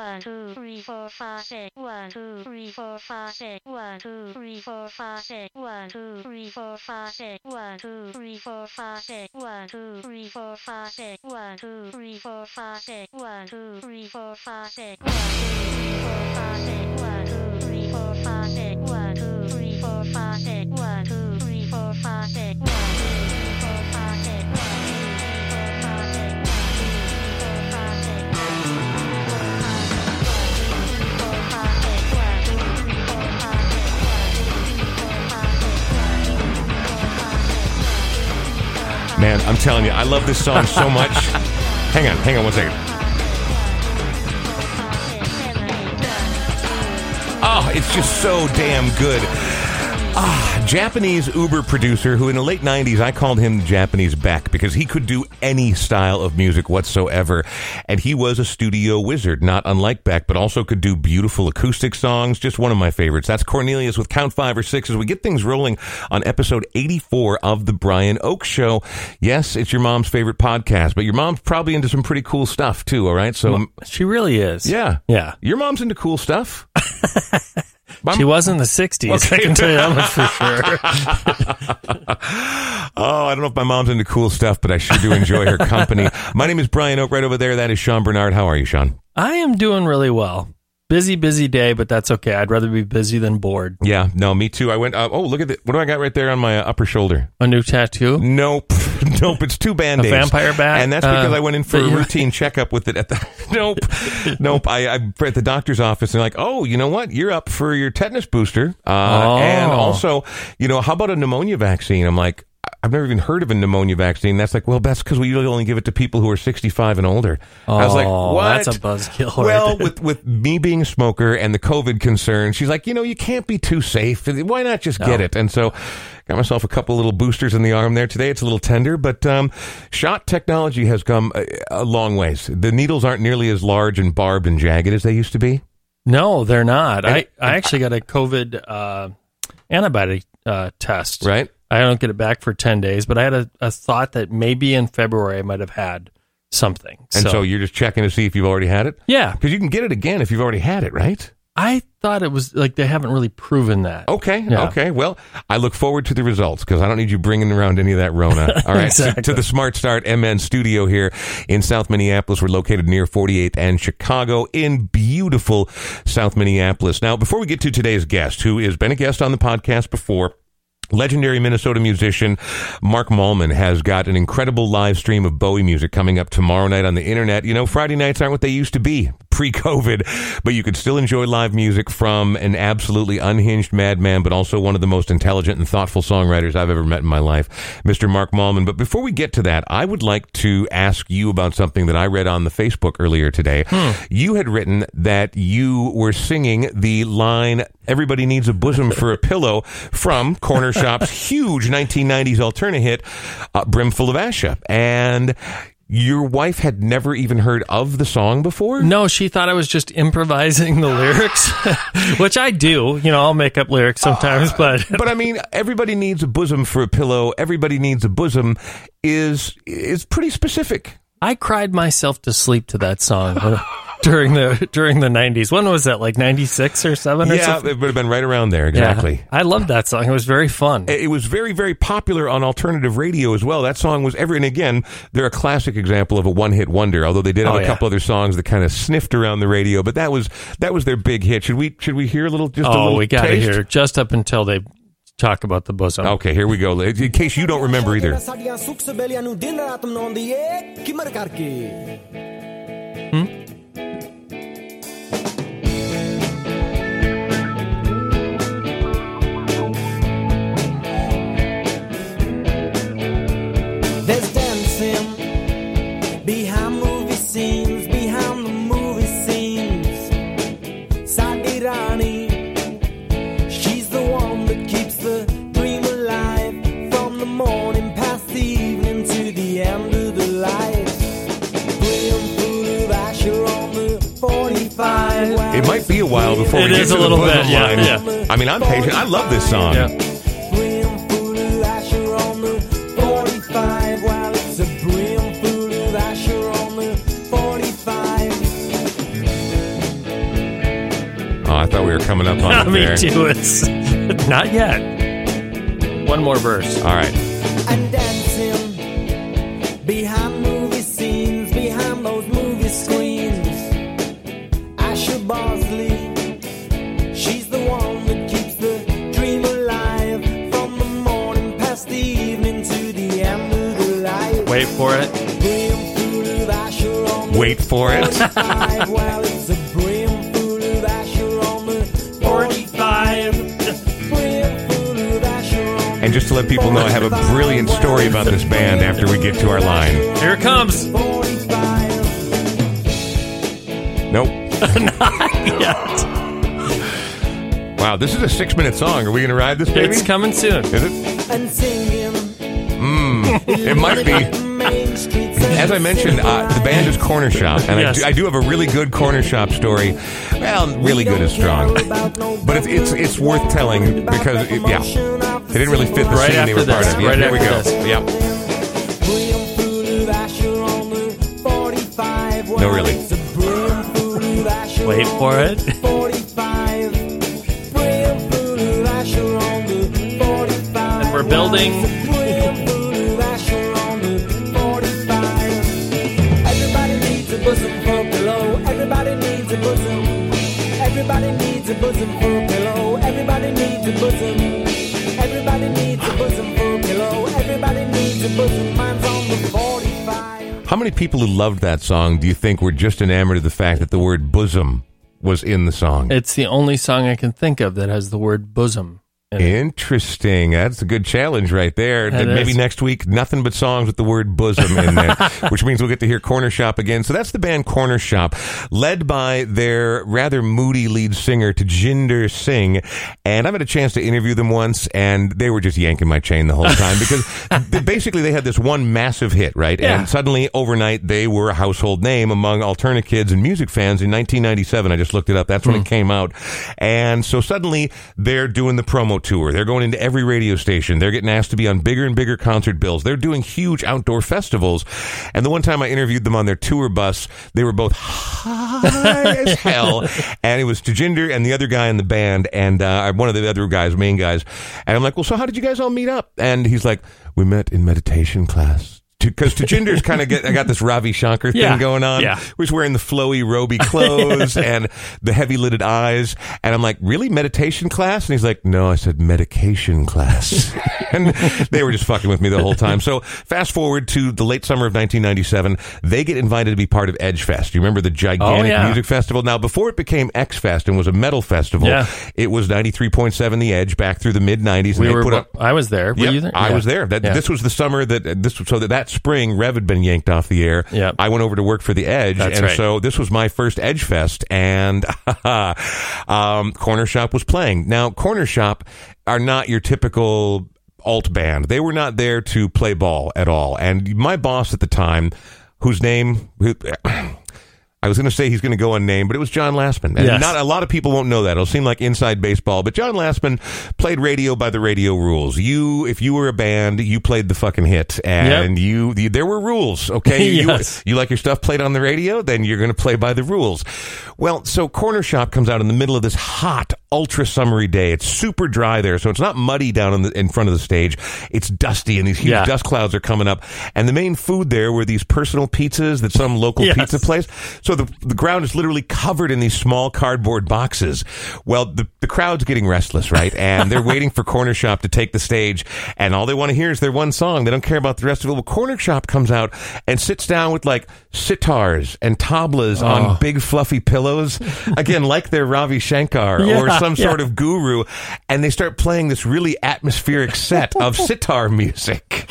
One, two, three, four, five, six. One, two, three, four, five, six. One, two, three, four, five, six. One, two, three, four, five, six. One, two, three, four, five, six. One, two, three, four, five, six. One, two, three, four, five, six. One, two, three, four, five, six. One, two, three, four, five, six. One, two, three, four, five, six. Man, I'm telling you, I love this song so much. hang on, hang on one second. Oh, it's just so damn good. Ah, Japanese Uber producer who in the late 90s I called him Japanese Beck because he could do any style of music whatsoever. And he was a studio wizard, not unlike Beck, but also could do beautiful acoustic songs. Just one of my favorites. That's Cornelius with Count Five or Six as we get things rolling on episode 84 of The Brian Oak Show. Yes, it's your mom's favorite podcast, but your mom's probably into some pretty cool stuff too, all right? So, She really is. yeah. Yeah. Your mom's into cool stuff? She was in the 60s. Okay. I can tell you that much for sure. Oh, I don't know if my mom's into cool stuff, but I sure do enjoy her company. My name is Brian Oak. Right over there, that is Sean Bernard. How are you, Sean? I am doing really well. Busy, busy day, but that's okay. I'd rather be busy than bored. Yeah, no, me too. I went. Uh, oh, look at it. What do I got right there on my uh, upper shoulder? A new tattoo? Nope, nope. It's two band aids. vampire bat? and that's because Uh, I went in for a routine checkup with it at the. nope, nope. I, I'm at the doctor's office and they're like, oh, you know what? You're up for your tetanus booster, uh, Oh. and also, you know, how about a pneumonia vaccine? I'm like. I've never even heard of a pneumonia vaccine. That's like, well, that's because we usually only give it to people who are 65 and older. I was like, Oh, what? that's a buzzkill right Well, there. with with me being a smoker and the COVID concern, she's like, you know, you can't be too safe. Why not just get it? And so, got myself a couple little boosters in the arm there today. It's a little tender, but um, shot technology has come a, a long ways. The needles aren't nearly as large and barbed and jagged as they used to be. No, they're not. I, I actually got a COVID uh, antibody uh, test. Right? I don't get it back for 10 days, but I had a, a thought that maybe in February I might have had something. And so, you're just checking to see if you've already had it yeah, because you can get it again if you've already had it, right? I thought it was like they haven't really proven that. Okay. Yeah. Okay. Well, I look forward to the results because I don't need you bringing around any of that Rona. All right. Exactly. to, to the Smart Start MN studio here in South Minneapolis. We're located near 48th and Chicago in beautiful South Minneapolis. Now, before we get to today's guest, who has been a guest on the podcast before, Legendary Minnesota musician Mark Mallman has got an incredible live stream of Bowie music coming up tomorrow night on the internet. You know, Friday nights aren't what they used to be pre COVID, but you could still enjoy live music from an absolutely unhinged madman, but also one of the most intelligent and thoughtful songwriters I've ever met in my life, Mr. Mark Mallman. But before we get to that, I would like to ask you about something that I read on the Facebook earlier today. You had written that you were singing the line, Everybody Needs a Bosom for a Pillow from Cornershop's huge 1990s Alterna hit, uh, Brimful of Asha. And your wife had never even heard of the song before? No, she thought I was just improvising the lyrics, which I do. You know, I'll make up lyrics sometimes, but but I mean, everybody needs a bosom for a pillow. Everybody needs a bosom is is pretty specific. I cried myself to sleep to that song uh, during the during the 90s. When was that? Like 96 or 7 yeah, or something? it would have been right around there exactly. Yeah. I loved that song. It was very fun. It was very very popular on alternative radio as well. That song was every and again, they're a classic example of a one-hit wonder. Although they did have oh, a yeah. couple other songs that kind of sniffed around the radio, but that was that was their big hit. Should we should we hear a little just oh, a little we got to hear just up until they talk about the bosom. Okay, here we go. In case you don't remember either. Hmm? Is a little bit, yeah, yeah. I mean, I'm patient. I love this song. Yeah. Brim full of Asha on the 45. Well, it's a brim full of Asha on the 45. I thought we were coming up on it Me there. too. It's not yet. One more verse. All right. Well, it's a brimful of Asha 45. Of Asha And just to let people know, I have a brilliant story about this band after we get to our line. Here it comes. Nope. Not Yet. Wow, this is a six minute song. Are we going to ride this, baby? It's coming soon. is it? and singing. Hmm. It might be. As I mentioned, uh, the band is Cornershop, and Yes. I, do, I do have a really good Cornershop story. Well, really good is strong, but it's it's it's worth telling because it, yeah, they didn't really fit the Right scene they were after part of. Yeah, right there we go. this. Yep. No, really. Wait for it. 45. Bosom for a pillow. Everybody needs a bosom. Everybody needs a bosom for a pillow. Everybody needs a bosom. Mine's on the 45. How many people who loved that song do you think were just enamored of the fact that the word bosom was in the song? It's the only song I can think of that has the word bosom. In. Interesting. That's a good challenge right there. That Maybe is. next week, nothing but songs with the word bosom in there, which means we'll get to hear Cornershop again. So that's the band Cornershop, led by their rather moody lead singer, Tjinder Singh. And I've had a chance to interview them once, and they were just yanking my chain the whole time because they, basically they had this one massive hit, right? Yeah. And suddenly, overnight, they were a household name among alternate kids and music fans in 1997. I just looked it up. That's when Hmm. it came out. And so suddenly they're doing the promo tour. They're going into every radio station. They're getting asked to be on bigger and bigger concert bills. They're doing huge outdoor festivals. And the one time I interviewed them on their tour bus, they were both high as hell. And it was Tjinder and the other guy in the band and uh, one of the other guys, main guys. And I'm like, well, so how did you guys all meet up? And he's like, we met in meditation class. Because Tjinder's kind of get, I got this Ravi Shankar thing Yeah. going on. Yeah. was wearing the flowy, roby clothes and the heavy lidded eyes. And I'm like, really? Meditation class? And he's like, no, I said medication class. and they were just fucking with me the whole time. So fast forward to the late summer of 1997. They get invited to be part of Edge Fest. You remember the gigantic Oh, yeah. music festival? Now, before it became X Fest and was a metal festival, Yeah. it was 93.7 The Edge back through the mid 90s. We they were. put up I was there. Were Yep, you there? I was there. That this was the summer that this so that that spring Rev had been yanked off the air. Yep. I went over to work for the Edge, That's and right. so this was my first Edge Fest, and um, Cornershop was playing. Now, Cornershop are not your typical alt band. They were not there to play ball at all. And my boss at the time, whose name. Who, I was going to say he's going to go unnamed, but it was John Lastman. And Yes. not a lot of people won't know that. It'll seem like inside baseball, but John Lastman played radio by the radio rules. You, if you were a band, you played the fucking hit, and you, you, there were rules. Okay, Yes. you, you like your stuff played on the radio, then you're going to play by the rules. Well, so Cornershop comes out in the middle of this hot, ultra summery day. It's super dry there, so it's not muddy down in, the, in front of the stage. It's dusty, and these huge Yeah. dust clouds are coming up. And the main food there were these personal pizzas that some local Yes. pizza place. So the, the ground is literally covered in these small cardboard boxes. Well, the, the crowd's getting restless, right? And they're waiting for Cornershop to take the stage. And all they want to hear is their one song. They don't care about the rest of it. Well, Cornershop comes out and sits down with like sitars and tablas on big fluffy pillows. Again, like they're Ravi Shankar or some yeah. sort of guru. And they start playing this really atmospheric set of sitar music.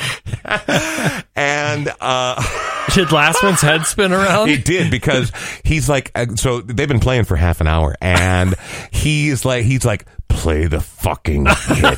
and, uh, Did Lastman's head spin around? it did because he's like, uh, so they've been playing for half an hour, and he's like, he's like, play the fucking hit.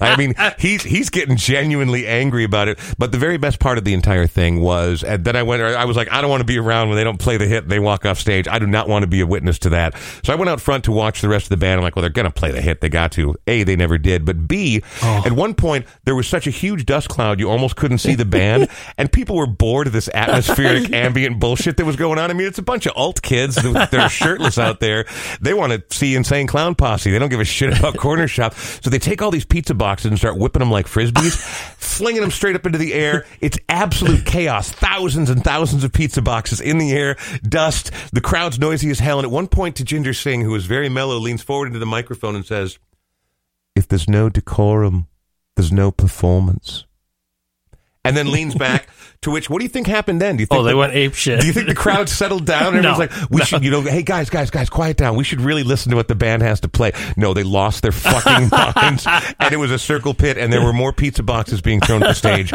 I mean, he's he's getting genuinely angry about it. But the very best part of the entire thing was, and then I went, I was like, I don't want to be around when they don't play the hit. They walk off stage. I do not want to be a witness to that. So I went out front to watch the rest of the band. I'm like, well, they're gonna play the hit. They got to. A, they never did. But B, oh. at one point there was such a huge dust cloud you almost couldn't see the band, and people were bored of this atmospheric ambient bullshit that was going on. I mean, it's a bunch of alt kids. They're shirtless out there. They want to see Insane Clown Posse. They don't give a shit about Cornershop. So they take all these pizza boxes and start whipping them like frisbees, flinging them straight up into the air. It's absolute chaos. Thousands and thousands of pizza boxes in the air, dust. The crowd's noisy as hell. And at one point, Tjinder Singh, who is very mellow, leans forward into the microphone and says, If there's no decorum, there's no performance. And then leans back. To which, what do you think happened then? Do you think Oh, they the- went ape shit. do you think the crowd settled down? And no, Everyone's like, we should, you know, hey guys, guys, guys, quiet down. We should really listen to what the band has to play. No, they lost their fucking minds, and it was a circle pit, and there were more pizza boxes being thrown at the stage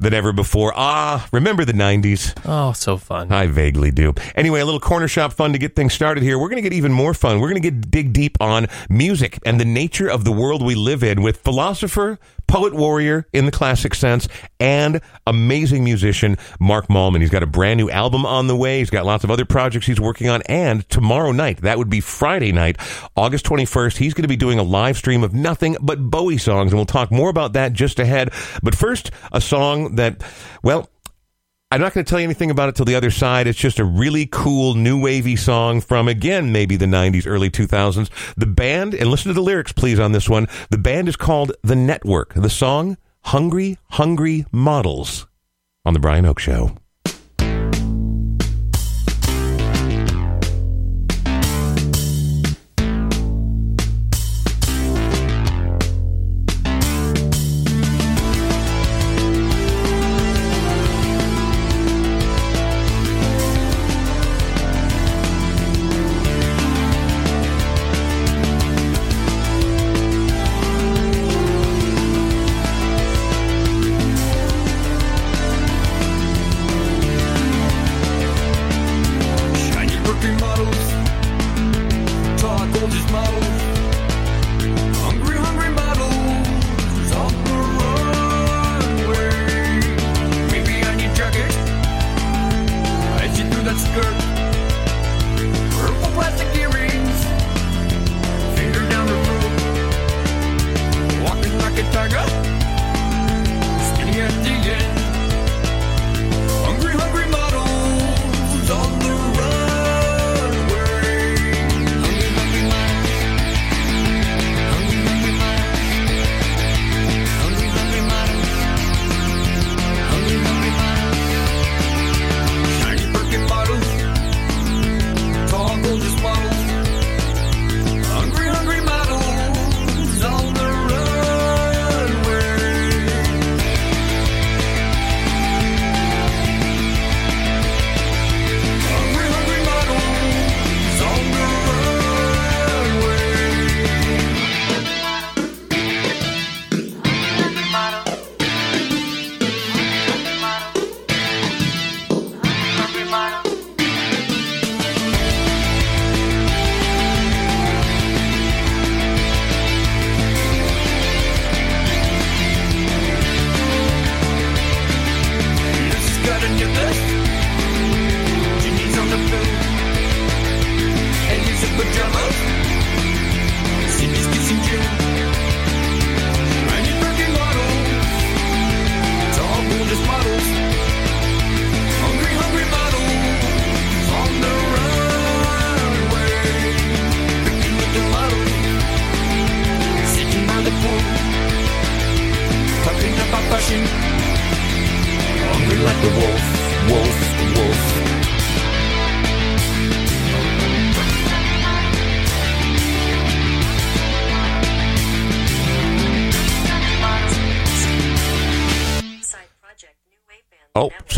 than ever before. Ah, remember the '90s? Oh, so fun. I vaguely do. Anyway, a little corner shop fun to get things started here. We're going to get even more fun. We're going to get dig deep on music and the nature of the world we live in with philosopher, poet warrior in the classic sense, and amazing musician Mark Malman. He's got a brand new album on the way. He's got lots of other projects he's working on. And tomorrow night, that would be Friday night, August 21st, he's going to be doing a live stream of nothing but Bowie songs. And we'll talk more about that just ahead. But first, a song that, well, I'm not going to tell you anything about it till the other side. It's just a really cool new wavy song from again maybe the 90s, early 2000s. The band and listen to the lyrics please on this one. The band is called The Network. The song Hungry Hungry Models on the Brian Oak Show.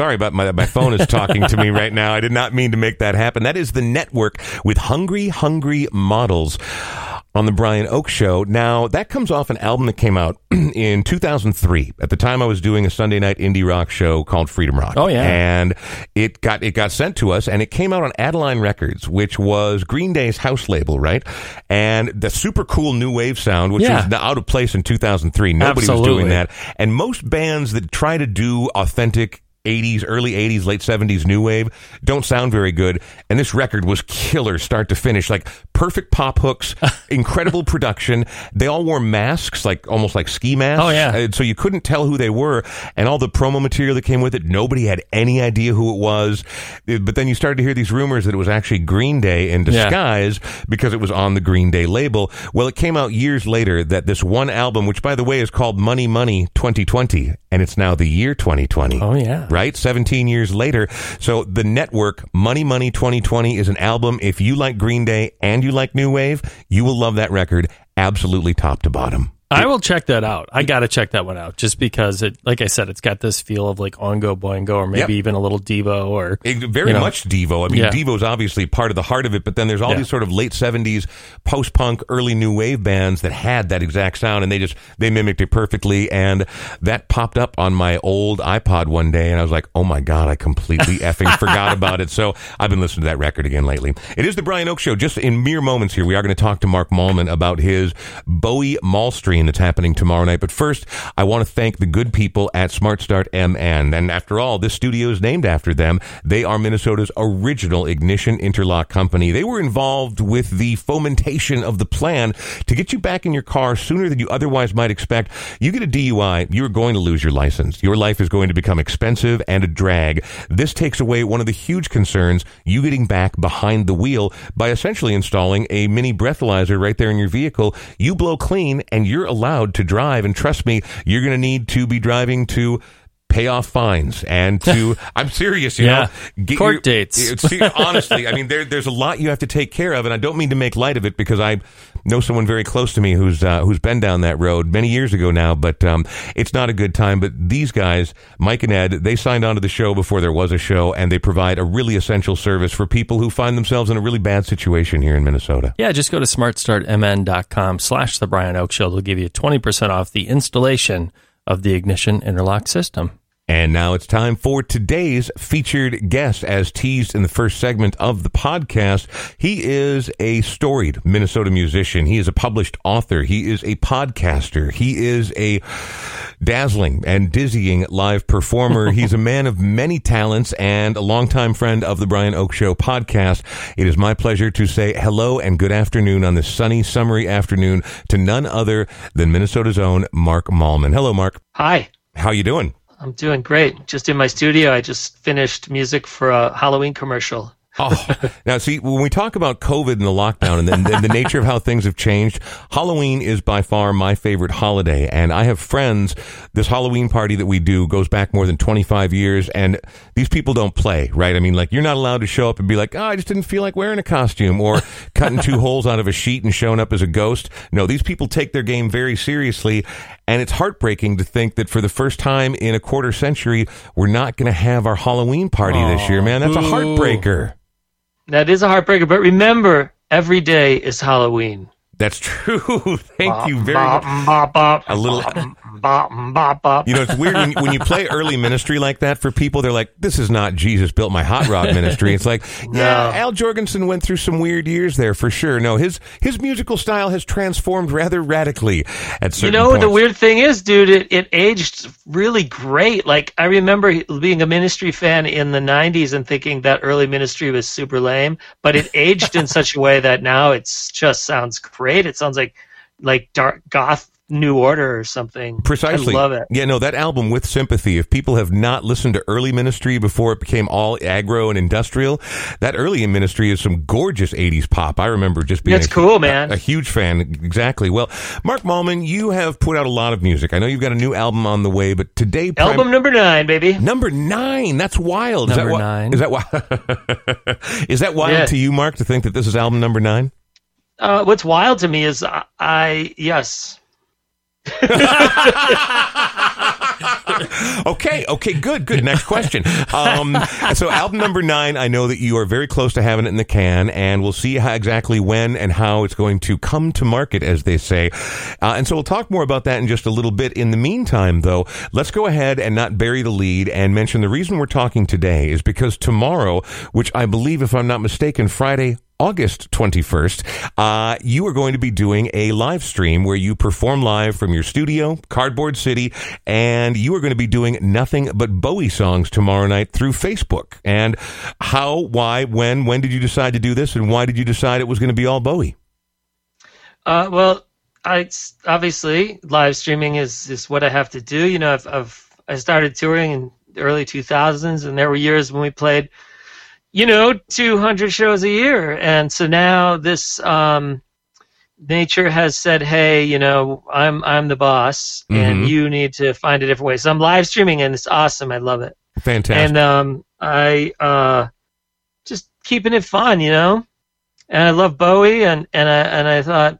Sorry about my my phone is talking to me right now. I did not mean to make that happen. That is the network with hungry hungry models on the Brian Oak Show. Now, that comes off an album that came out in 2003. At the time, I was doing a Sunday night indie rock show called Freedom Rock. Oh, yeah. And it got, it got sent to us and it came out on Adeline Records, which was Green Day's house label, right? And the super cool new wave sound, which Yeah. was out of place in 2003. Nobody was doing that. And most bands that try to do authentic 80s, early 80s, late 70s new wave don't sound very good. And this record was killer start to finish. Like perfect pop hooks, incredible production. They all wore masks, like almost like ski masks. Oh, yeah. Uh, So you couldn't tell who they were. And all the promo material that came with it, nobody had any idea who it was. Uh, But then you started to hear these rumors that it was actually Green Day in Yeah. disguise because it was on the Green Day label. Well, it came out years later that this one album, which by the way is called Money Money 2020, and it's now the year 2020. Oh, yeah. Right? 17 years later. So the network, Money Money 2020, is an album. If you like Green Day and you like New Wave, you will love that record absolutely top to bottom. I will check that out. I got to check that one out just because it, like I said, it's got this feel of like Oingo Boingo or maybe Yep. even a little Devo or It, very you know. much Devo. I mean, Yeah. Devo's obviously part of the heart of it, but then there's all Yeah. these sort of late '70s post-punk, early new wave bands that had that exact sound, and they just they mimicked it perfectly. And that popped up on my old iPod one day, and I was like, "Oh my god, I completely effing forgot about it." So I've been listening to that record again lately. It is the Brian Oak Show. Just in mere moments here, we are going to talk to Mark Mallman about his Bowie Mall stream that's happening tomorrow night. But first, I want to thank the good people at Smart Start MN. And after all, this studio is named after them. They are Minnesota's original ignition interlock company. They were involved with the fomentation of the plan to get you back in your car sooner than you otherwise might expect. You get a DUI, you're going to lose your license. Your life is going to become expensive and a drag. This takes away one of the huge concerns, you getting back behind the wheel by essentially installing a mini breathalyzer right there in your vehicle. You blow clean and you're allowed to drive. And trust me, you're going to need to be driving to pay off fines and to I'm serious, you Yeah. know, Court your- dates. see, honestly, I mean, there, there's a lot you have to take care of, and I don't mean to make light of it because I know someone very close to me who's uh, who's been down that road many years ago now. But um, it's not a good time. But these guys, Mike and Ed, they signed on to the show before there was a show, and they provide a really essential service for people who find themselves in a really bad situation here in Minnesota. Yeah, just go to smartstartmn.com slash the Brian Oak Show. They'll give you 20% off the installation of the ignition interlock system. And now it's time for today's featured guest, as teased in the first segment of the podcast. He is a storied Minnesota musician. He is a published author. He is a podcaster. He is a dazzling and dizzying live performer. He's a man of many talents and a longtime friend of the Brian Oak Show podcast. It is my pleasure to say hello and good afternoon on this sunny, summery afternoon to none other than Minnesota's own Mark Mallman. Hello, Mark. Hi, How you doing? I'm doing great. Just in my studio, I just finished music for a Halloween commercial. Oh, now see, when we talk about COVID and the lockdown and the, and the nature of how things have changed, Halloween is by far my favorite holiday. And I have friends, this Halloween party that we do goes back more than 25 years and these people don't play, right? I mean, like you're not allowed to show up and be like, oh, I just didn't feel like wearing a costume or cutting two holes out of a sheet and showing up as a ghost. No, these people take their game very seriously. And it's heartbreaking to think that for the first time in a quarter century, we're not going to have our Halloween party this year, man. That's a heartbreaker. That is a heartbreaker, but remember, every day is Halloween. That's true. Thank you very Bop, much. bop, bop, A little- bop, bop, bop, bop. You know, it's weird when, when you play early ministry like that for people. They're like, "This is not Jesus built my hot rod ministry." It's like, yeah, Al Jourgensen went through some weird years there for sure. No, his his musical style has transformed rather radically at certain You certain know, the points. weird thing is, dude, it, it aged really great. Like, I remember being a ministry fan in the 90s and thinking that early ministry was super lame, but it aged in such a way that now it's just sounds great. It sounds like like dark goth new order or something. Precisely. I love it. Yeah, no, that album with sympathy. If people have not listened to early ministry before it became all aggro and industrial, that early in ministry is some gorgeous '80s pop. I remember just being That's a, cool, man. A, a huge fan. Exactly. Well, Mark Mallman, you have put out a lot of music. I know you've got a new album on the way, but today, prim- Album number nine, baby. number nine. That's wild. Number is that nine. Is that wild? is that wild Yeah. to you, Mark, to think that this is album number nine? Uh, what's wild to me is I, I yes. okay, okay, good, good. Next question. Um, so, album number nine, I know that you are very close to having it in the can, and we'll see how exactly when and how it's going to come to market, as they say. Uh, and so, we'll talk more about that in just a little bit. In the meantime, though, let's go ahead and not bury the lead and mention the reason we're talking today is because tomorrow, which I believe, if I'm not mistaken, Friday, August 21st, uh, you are going to be doing a live stream where you perform live from your studio, Cardboard City, and you are going to be doing nothing but Bowie songs tomorrow night through Facebook. And how, why, when, when did you decide to do this, and why did you decide it was going to be all Bowie? Uh, well, I obviously live streaming is is what I have to do. You know, I've, I've I started touring in the early 2000s, and there were years when we played, you know, 200 shows a year, and so now this um, nature has said, hey, you know, I'm I'm the boss, and Mhm. you need to find a different way. So I'm live streaming, and it's awesome. I love it, Fantastic. and um, I uh, just keeping it fun, you know. And I love Bowie, and and I and I thought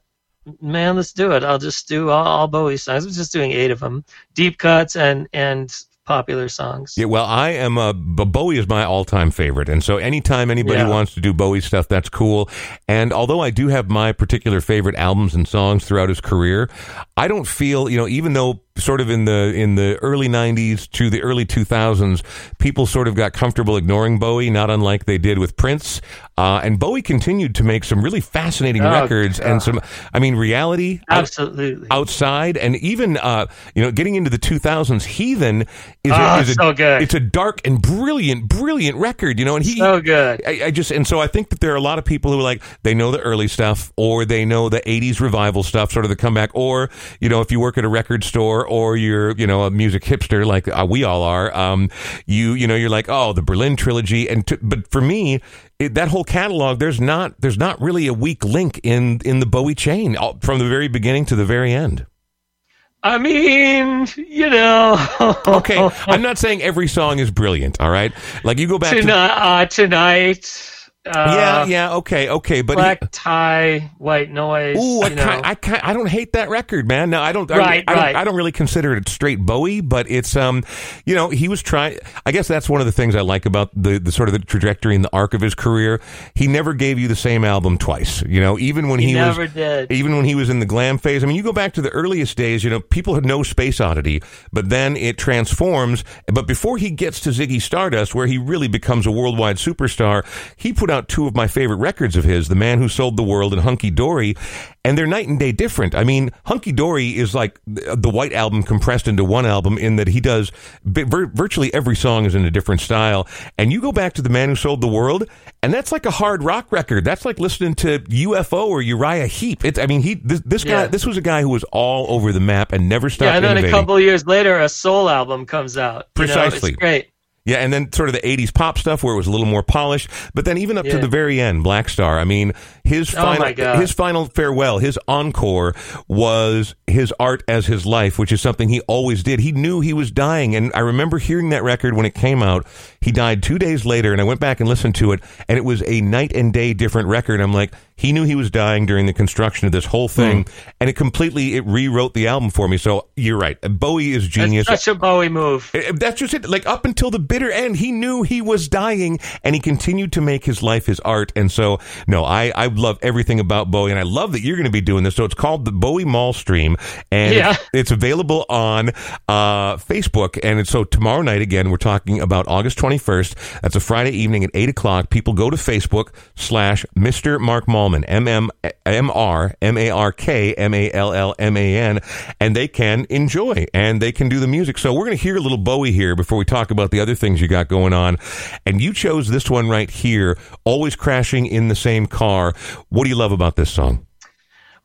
man, let's do it. I'll just do all, all Bowie songs. I was just doing eight of them, deep cuts and and popular songs. Yeah, well, I am a Bowie is my all-time favorite, and so anytime anybody Yeah. wants to do Bowie stuff, that's cool. And although I do have my particular favorite albums and songs throughout his career, I don't feel you know even though sort of in the in the early '90s to the early 2000s, people sort of got comfortable ignoring Bowie, not unlike they did with Prince. Uh, and Bowie continued to make some really fascinating Oh, records and some, I mean, reality. out- Absolutely. outside and even uh you know getting into the 2000s heathen is, Oh, a, is a, so good. it's a dark and brilliant brilliant record you know and he so good. I, I just and so I think that there are a lot of people who are like they know the early stuff or they know the 80s revival stuff sort of the comeback or you know if you work at a record store or you're you know a music hipster like uh, we all are um you you know you're like oh the Berlin trilogy and to, but for me it, that whole catalog there's not there's not really a weak link in in the Bowie chain from the very beginning to the very end I mean, you know. okay i'm not saying every song is brilliant all right like you go back to uh, tonight. Uh, yeah yeah okay okay but he- Black tie, white noise. Ooh, I, know. kind, I, kind, I don't hate that record, man. No, I don't. I, Right, don't right. I don't really consider it straight Bowie, but it's um, you know, he was trying. I guess that's one of the things I like about the the sort of the trajectory and the arc of his career. He never gave you the same album twice. You know, even when he, He never was did. even when he was in the glam phase. I mean, you go back to the earliest days. You know, people had no Space Oddity, but then it transforms. But before he gets to Ziggy Stardust, where he really becomes a worldwide superstar, he put out two of my favorite records of his: "The Man Who Sold the World" and "Hunky Dory." And they're night and day different. I mean, Hunky Dory is like the White Album compressed into one album in that he does vir- virtually every song is in a different style. And you go back to The Man Who Sold the World, and that's like a hard rock record. That's like listening to UFO or Uriah Heep. It's, I mean, he this, this guy Yeah. this was a guy who was all over the map and never stopped yeah, and then a couple years later, a soul album comes out. You know, Precisely. it's great. Yeah, and then sort of the '80s pop stuff where it was a little more polished, but then even up to the very end, Black Star. I mean, his Oh, final, God. his final farewell, his encore was his art as his life, which is something he always did. He knew he was dying, and I remember hearing that record when it came out. He died two days later, and I went back and listened to it, and it was a night and day different record. I'm like, he knew he was dying during the construction of this whole thing, and it completely it rewrote the album for me. So you're right, Bowie is genius. That's such a Bowie move. Uh, That's just it. Like up until the bitter end, he knew he was dying, and he continued to make his life his art. And so, no, I I love everything about Bowie, and I love that you're going to be doing this. So it's called the Bowie Mall Stream, and Yeah. it's, it's available on uh, Facebook. And so tomorrow night again, we're talking about August 21st. That's a Friday evening at eight o'clock. People go to Facebook slash Mr. Mark Mallman M M M R M A R K M A L L M A N, and they can enjoy and they can do the music. So we're going to hear a little Bowie here before we talk about the other things you got going on. And you chose this one right here, always crashing in the same car. What do you love about this song?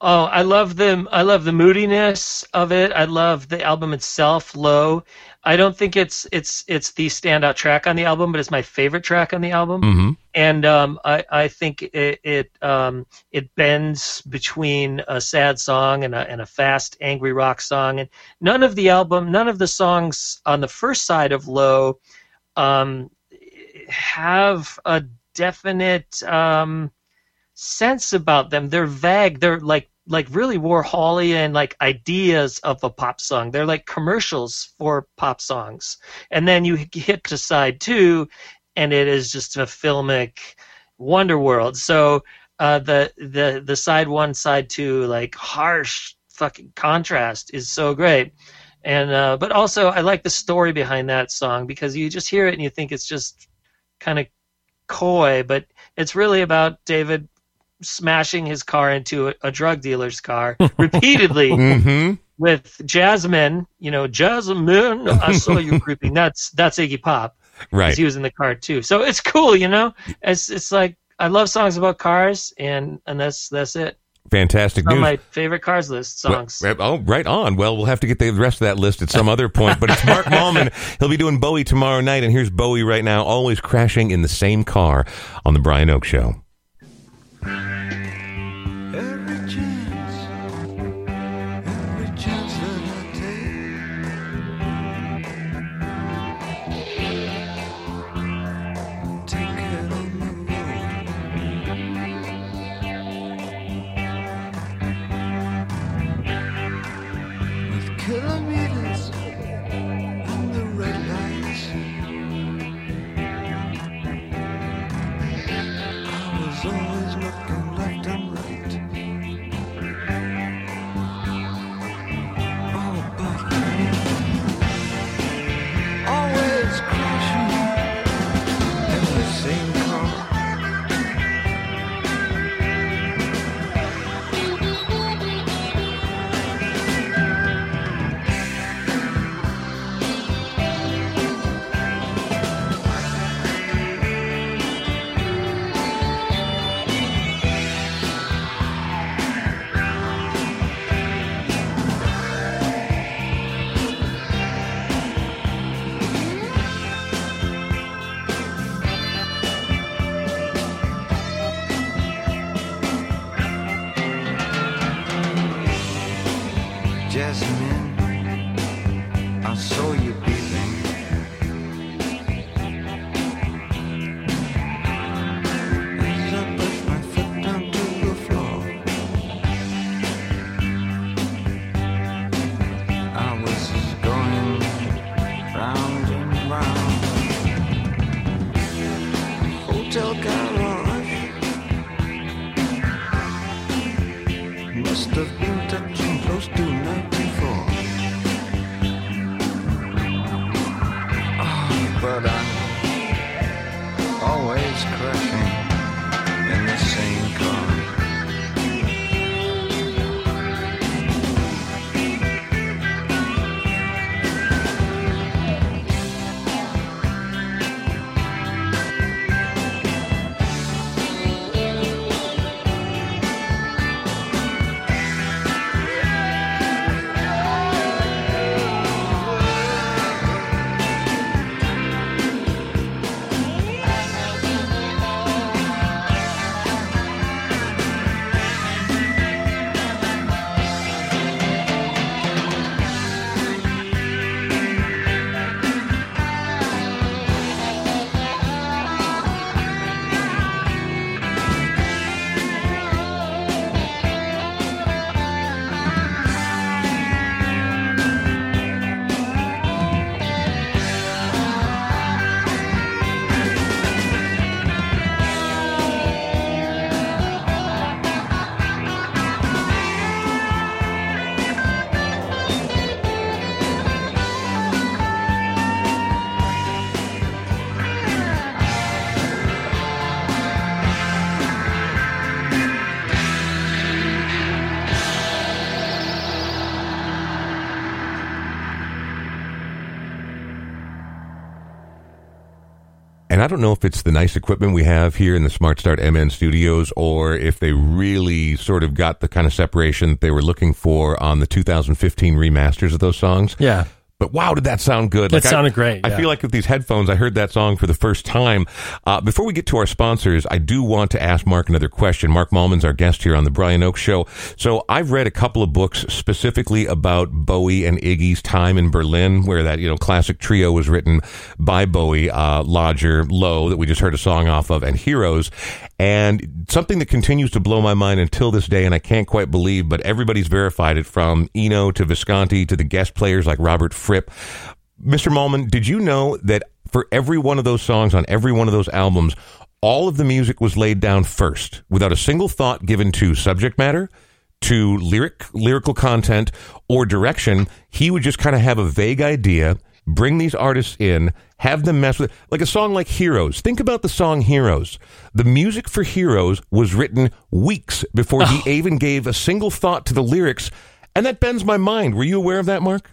Oh, I love the I love the moodiness of it. I love the album itself, Low. I don't think it's it's it's the standout track on the album, but it's my favorite track on the album. Mm-hmm. And um, I I think it it um, it bends between a sad song and a and a fast angry rock song. And none of the album, none of the songs on the first side of Low, um, have a definite um, sense about them. They're vague. They're like like really Warholian like ideas of a pop song. They're like commercials for pop songs. And then you hit to side two, and it is just a filmic wonder world. So uh, the the the side one, side two, like harsh fucking contrast is so great. And uh, but also I like the story behind that song because you just hear it and you think it's just kind of coy, but it's really about David smashing his car into a, a drug dealer's car repeatedly hmm with Jasmine. You know, Jasmine, I saw you creeping. That's that's Iggy Pop. Right. He was in the car too, so it's cool. You know, it's it's like I love songs about cars, and and that's that's it. Fantastic It's news. my favorite cars list songs. Well, oh, right on. Well, we'll have to get the rest of that list at some other point. But it's Mark Mallman. He'll be doing Bowie tomorrow night, and here's Bowie right now, always crashing in the same car on the Brian Oak Show. Every Hotel garage must have been touching close to 94. Oh, but I'm I don't know if it's the nice equipment we have here in the Smart Start MN studios or if they really sort of got the kind of separation that they were looking for on the 2015 remasters of those songs. Yeah. But wow, did that sound good? That I- sounded great, I yeah. feel like with these headphones, I heard that song for the first time. Uh, before we get to our sponsors, I do want to ask Mark another question. Mark Mallman's our guest here on the Brian Oak Show. So I've read a couple of books specifically about Bowie and Iggy's time in Berlin, where that you know classic trio was written by Bowie, uh, Lodger, Low, that we just heard a song off of, and Heroes. And something that continues to blow my mind until this day, and I can't quite believe, but everybody's verified it from Eno to Visconti to the guest players like Robert Fripp. Mr. Mallman, did you know that for every one of those songs on every one of those albums, all of the music was laid down first without a single thought given to subject matter, to lyric, lyrical content, or direction? He would just kind of have a vague idea, bring these artists in, have them mess with like a song like Heroes. Think about the song Heroes. The music for Heroes was written weeks before he oh. even gave a single thought to the lyrics. And that bends my mind. Were you aware of that, Mark?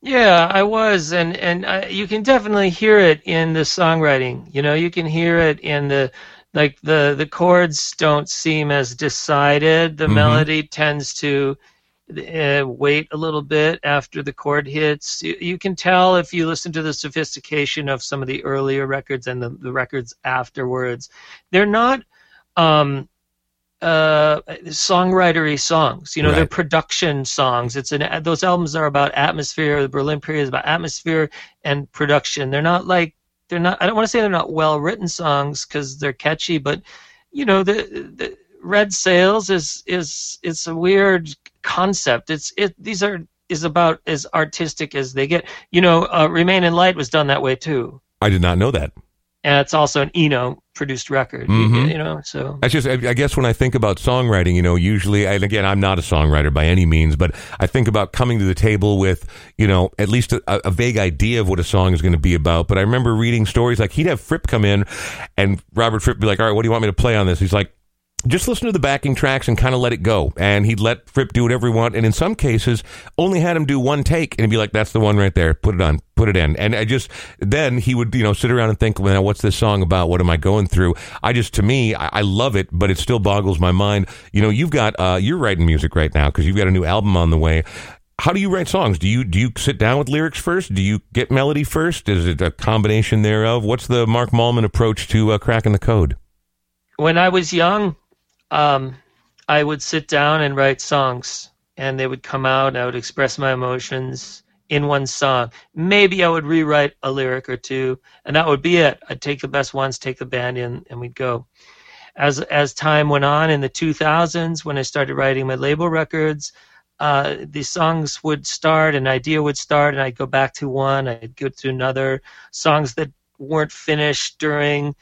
Yeah, I was, and and I, you can definitely hear it in the songwriting. You know, you can hear it in the like the the chords don't seem as decided. The Mhm. melody tends to uh, wait a little bit after the chord hits. You, you can tell if you listen to the sophistication of some of the earlier records and the, the records afterwards. They're not. Um, uh songwritery songs you know they're production songs. It's an those albums are about atmosphere the berlin period is about atmosphere and production. They're not like they're not i don't want to say they're not well written songs because they're catchy but you know the, the red sails is is it's a weird concept. It's it these are is about as artistic as they get. You know uh, remain in light was done that way too. I did not know that. And it's also an Eno produced record you- Mhm. you know so That's just, I I guess, when I think about songwriting, you know, usually, and again, I'm not a songwriter by any means, but I think about coming to the table with, you know, at least a, a vague idea of what a song is going to be about. But I remember reading stories like he'd have Fripp come in, and Robert Fripp be like, "All right, what do you want me to play on this?" He's like. Just listen to the backing tracks and kind of let it go. And he'd let Fripp do whatever he want. And in some cases, only had him do one take and he'd be like, that's the one right there. Put it on, put it in. And I just, then he would, you know, sit around and think, well, what's this song about? What am I going through? I just, to me, I, I love it, but it still boggles my mind. You know, you've got, uh, you're writing music right now because you've got a new album on the way. How do you write songs? Do you, do you sit down with lyrics first? Do you get melody first? Is it a combination thereof? What's the Mark Mallman approach to uh, cracking the code? when I was young, um, I would sit down and write songs, and they would come out. And I would express my emotions in one song. Maybe I would rewrite a lyric or two, and that would be it. I'd take the best ones, take the band in, and we'd go. As as time went on in the 2000s, when I started writing my label records, uh, the songs would start, an idea would start, and I'd go back to one, I'd go to another. Songs that weren't finished during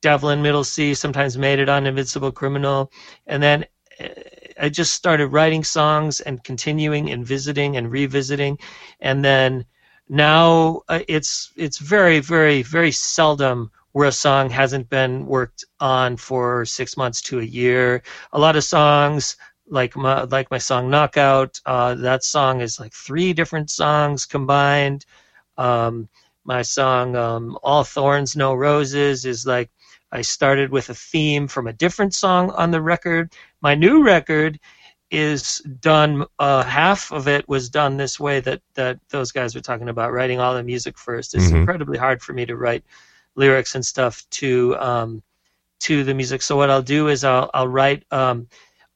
Devlin, Middle C, sometimes made it on Invincible Criminal. And then uh, I just started writing songs and continuing and visiting and revisiting. And then now uh, it's it's very, very, very seldom where a song hasn't been worked on for six months to a year. A lot of songs like my like my song Knockout, uh, that song is like three different songs combined. Um, my song um, All Thorns No Roses is like I started with a theme from a different song on the record. My new record is done. Uh, half of it was done this way that that those guys were talking about, writing all the music first. It's Mhm. incredibly hard for me to write lyrics and stuff to um, to the music. So what I'll do is I'll I'll write um,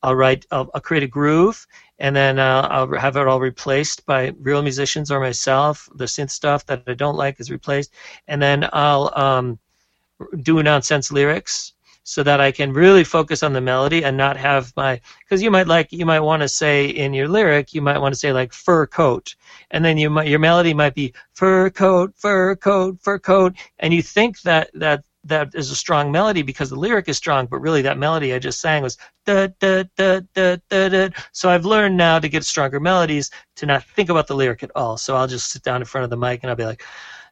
I'll write I'll, I'll create a groove and then uh, I'll have it all replaced by real musicians or myself. The synth stuff that I don't like is replaced, and then I'll um, do nonsense lyrics so that I can really focus on the melody and not have my because you might like you might want to say in your lyric you might want to say like fur coat. And then you might your melody might be fur coat fur coat fur coat. And you think that that that is a strong melody because the lyric is strong but really that melody I just sang was da da da da da. So I've learned now to get stronger melodies to not think about the lyric at all. So I'll just sit down in front of the mic and I'll be like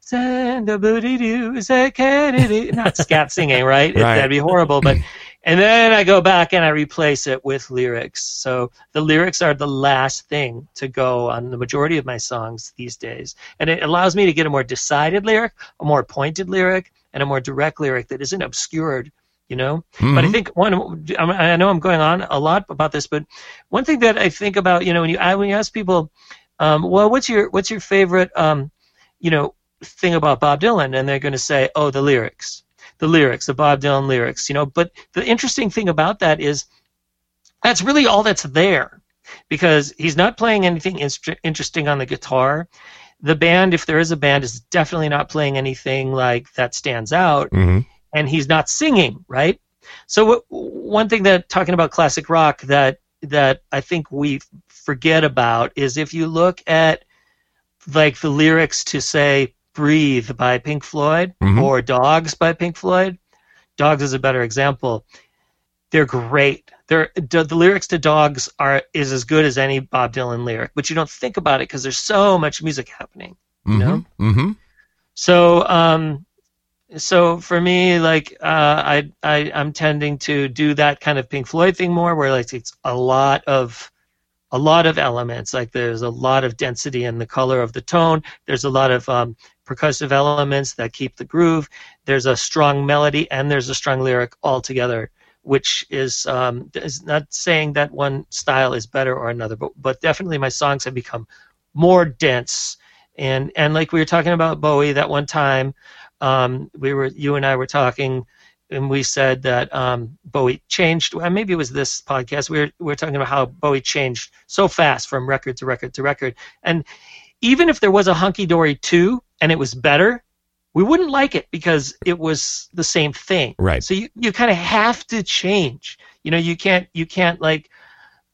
Send a booty doo, say Kennedy. Not scat singing, right? Right. That'd be horrible. But and then I go back and I replace it with lyrics. So the lyrics are the last thing to go on the majority of my songs these days, and it allows me to get a more decided lyric, a more pointed lyric, and a more direct lyric that isn't obscured. You know. But I Mhm. think one, I know I'm going on a lot about this, but one thing that I think about, you know, when you I- when you ask people, um, well, what's your what's your favorite um, you know thing about Bob Dylan? And they're going to say, oh, the lyrics, the lyrics, the Bob Dylan lyrics. You know, but the interesting thing about that is that's really all that's there because he's not playing anything interesting on the guitar. The band, if there is a band, is definitely not playing anything like that stands out, hmm and he's not singing, right? So one thing that talking about classic rock that that I think we forget about is if you look at like the lyrics to say "Breathe" by Pink Floyd Mhm. or "Dogs" by Pink Floyd. Dogs is a better example. They're great. They're the, the lyrics to "Dogs" are is as good as any Bob Dylan lyric, but you don't think about it because there's so much music happening. hmm know? hmm So, um, so for me, like, uh, I, I, I'm tending to do that kind of Pink Floyd thing more, where like it's a lot of, a lot of elements. Like there's a lot of density in the color of the tone. There's a lot of um, percussive elements that keep the groove. There's a strong melody and there's a strong lyric all together, which is um, is not saying that one style is better or another, but but definitely my songs have become more dense and and like we were talking about Bowie that one time, um, we were you and I were talking, and we said that um, Bowie changed. Well, maybe it was this podcast. We were we were talking about how Bowie changed so fast from record to record to record, and even if there was a hunky dory two and it was better, we wouldn't like it because it was the same thing. Right. So you you kind of have to change. You know, you can't you can't like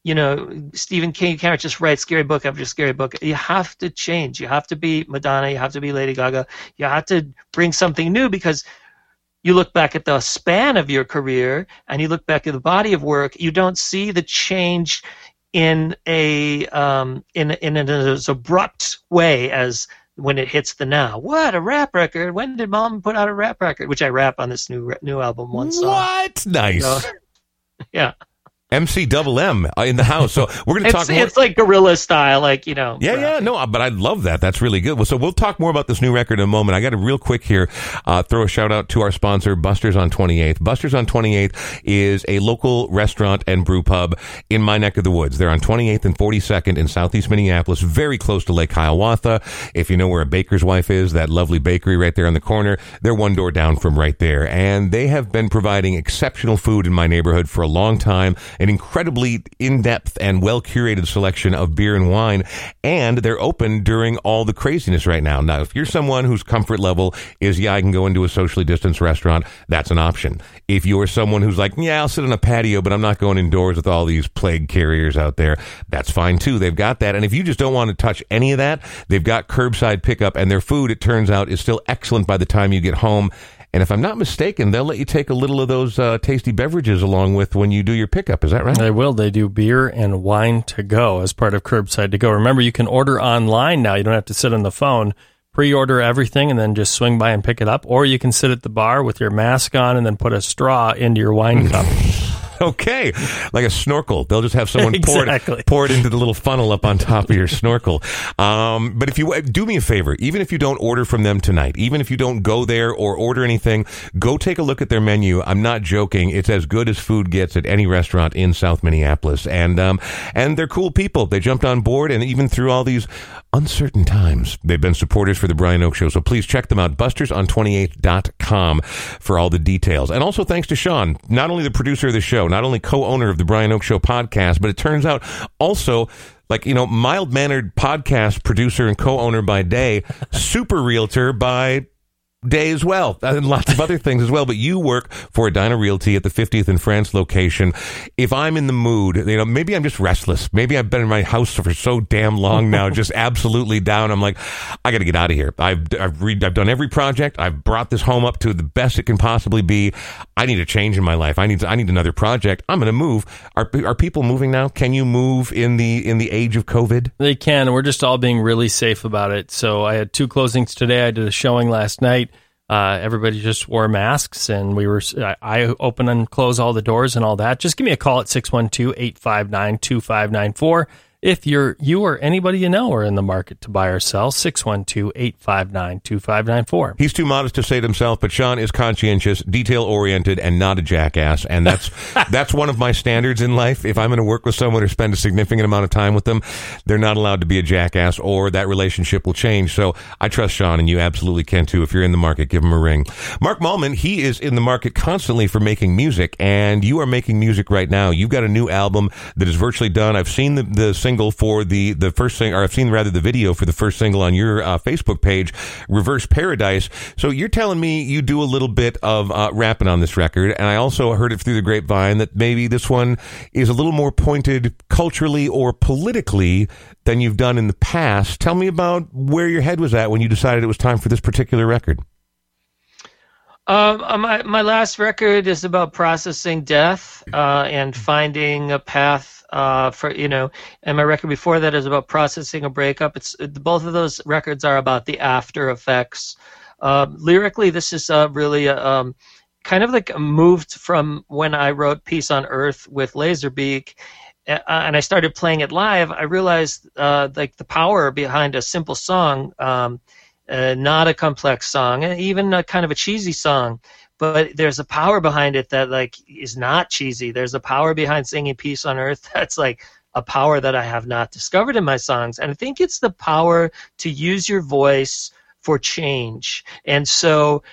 you know, Stephen King, you can't just write scary book after scary book. You have to change. You have to be Madonna. You have to be Lady Gaga. You have to bring something new because you look back at the span of your career and you look back at the body of work. You don't see the change in a um, in in an as abrupt way as when it hits the now. What a rap record! When did Mom put out a rap record? Which I rap on this new new album. One song. What? Nice. So- yeah. MC Double M uh, in the house. So we're going to talk more. it's like guerrilla style, like you know. Yeah, yeah, no, but I love that. That's really good. Well, so we'll talk more about this new record in a moment. I got to real quick here uh, throw a shout out to our sponsor, Buster's on 28th. Buster's on 28th is a local restaurant and brew pub in my neck of the woods. They're on 28th and 42nd in southeast Minneapolis, very close to Lake Hiawatha. If you know where a baker's wife is, that lovely bakery right there on the corner, they're one door down from right there. And they have been providing exceptional food in my neighborhood for a long time, an incredibly in-depth and well-curated selection of beer and wine, and they're open during all the craziness right now. Now, if you're someone whose comfort level is, yeah, I can go into a socially distanced restaurant, that's an option. If you're someone who's like, yeah, I'll sit on a patio, but I'm not going indoors with all these plague carriers out there, that's fine too. They've got that. And if you just don't want to touch any of that, they've got curbside pickup, and their food, it turns out, is still excellent by the time you get home. And if I'm not mistaken, they'll let you take a little of those uh, tasty beverages along with when you do your pickup. Is that right? They will. They do beer and wine to go as part of curbside to go. Remember, you can order online now. You don't have to sit on the phone. Pre-order everything and then just swing by and pick it up, or you can sit at the bar with your mask on and then put a straw into your wine cup. Okay, like a snorkel. They'll just have someone pour it pour it into the little funnel up on top of your snorkel. Um, but if you do me a favor, even if you don't order from them tonight, even if you don't go there or order anything, go take a look at their menu. I'm not joking; it's as good as food gets at any restaurant in South Minneapolis, and um, and they're cool people. They jumped on board, and even through all these uncertain times, they've been supporters for the Brian Oake Show. So please check them out, BustersOn28.com for all the details. And also thanks to Sean, not only the producer of the show, not only co-owner of the Brian Oake Show podcast, but it turns out also like you know mild mannered podcast producer and co-owner by day super realtor by day as well and lots of other things as well but you work for Edina Realty at the 50th and France location. If I'm in the mood you know maybe I'm just restless. Maybe I've been in my house for so damn long now just absolutely down. I'm like I got to get out of here. I've I've, read, I've done every project. I've brought this home up to the best it can possibly be. I need a change in my life. I need I need another project. I'm going to move. Are are people moving now? Can you move in the in the age of covid? They can. We're just all being really safe about it. So I had two closings today. I did a showing last night. Uh, everybody just wore masks, and we were. I, I open and close all the doors and all that. Just give me a call at 612-859-2594. If you're you or anybody you know are in the market to buy or sell, 612-859-2594. He's too modest to say it himself, but Sean is conscientious, detail oriented, and not a jackass. And that's that's one of my standards in life. If I'm going to work with someone or spend a significant amount of time with them, they're not allowed to be a jackass, or that relationship will change. So I trust Sean, and you absolutely can too. If you're in the market, give him a ring. Mark Mallman, he is in the market constantly for making music, and you are making music right now. You've got a new album that is virtually done. I've seen the, the single for the the first thing, or I've seen rather the video for the first single on your uh, Facebook page, Reverse Paradise. So you're telling me you do a little bit of uh, rapping on this record, and I also heard it through the grapevine that maybe this one is a little more pointed culturally or politically than you've done in the past. Tell me about where your head was at when you decided it was time for this particular record. Um, uh, my my last record is about processing death uh, and finding a path uh, for you know, and my record before that is about processing a breakup. It's it, both of those records are about the after effects. Uh, lyrically, this is uh, really a, um, kind of like moved from when I wrote "Peace on Earth" with Laserbeak, uh, and I started playing it live. I realized uh, like the power behind a simple song. Um, uh, not a complex song, and even a kind of a cheesy song. But there's a power behind it that like is not cheesy. There's a power behind singing "Peace on Earth" that's like a power that I have not discovered in my songs, and I think it's the power to use your voice for change. And so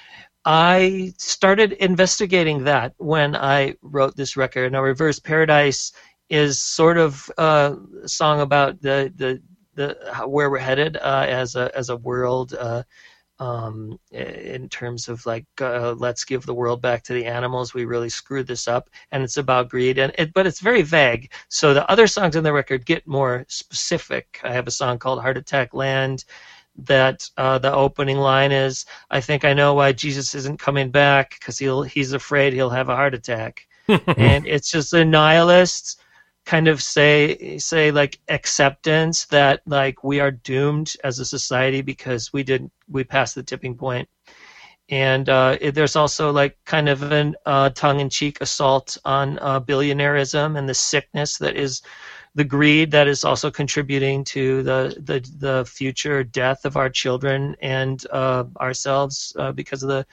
I started investigating that when I wrote this record. Now, Reverse Paradise is sort of a song about the the the where we're headed uh, as a as a world uh, um, in terms of like uh, let's give the world back to the animals. We really screwed this up, and it's about greed, and it, but it's very vague. So the other songs in the record get more specific. I have a song called Heart Attack Land. That uh, the opening line is, "I think I know why Jesus isn't coming back because he'll he's afraid he'll have a heart attack," and it's just a nihilist kind of say say like acceptance that like we are doomed as a society because we did we passed the tipping point. And uh, it, there's also like kind of an uh, tongue-in-cheek assault on uh, billionaireism and the sickness that is the greed that is also contributing to the the, the future death of our children and uh, ourselves uh, because of the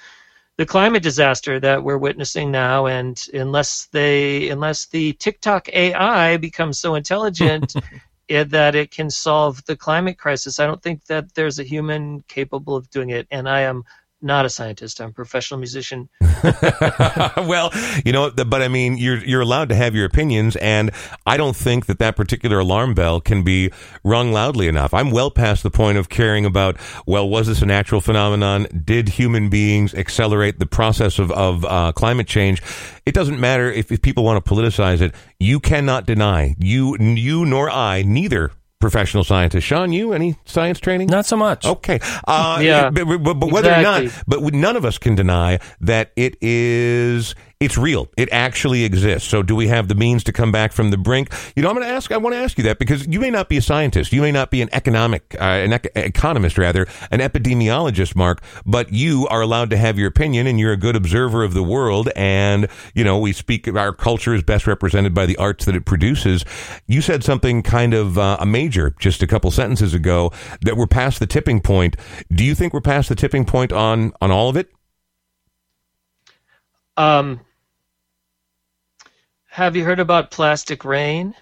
the climate disaster that we're witnessing now and unless they unless the TikTok AI becomes so intelligent that it can solve the climate crisis I don't think that there's a human capable of doing it. And I am not a scientist I'm a professional musician well, you know, but I mean, you're you're allowed to have your opinions, and I don't think that that particular alarm bell can be rung loudly enough. I'm well past the point of caring about. Well, was this a natural phenomenon? Did human beings accelerate the process of of uh, climate change? It doesn't matter if, if people want to politicize it. You cannot deny you you nor I neither professional scientist. Sean, you any science training? Not so much. Okay. Uh, Yeah, But, but, but whether or not, but none of us can deny that it is. It's real. It actually exists. So, do we have the means to come back from the brink? You know, I'm going to ask. I want to ask you that because you may not be a scientist. You may not be an economic, uh, an ec- economist rather, an epidemiologist, Mark. But you are allowed to have your opinion, and you're a good observer of the world. And you know, we speak. Our culture is best represented by the arts that it produces. You said something kind of uh, a major just a couple sentences ago that we're past the tipping point. Do you think we're past the tipping point on on all of it? um have you heard about plastic rain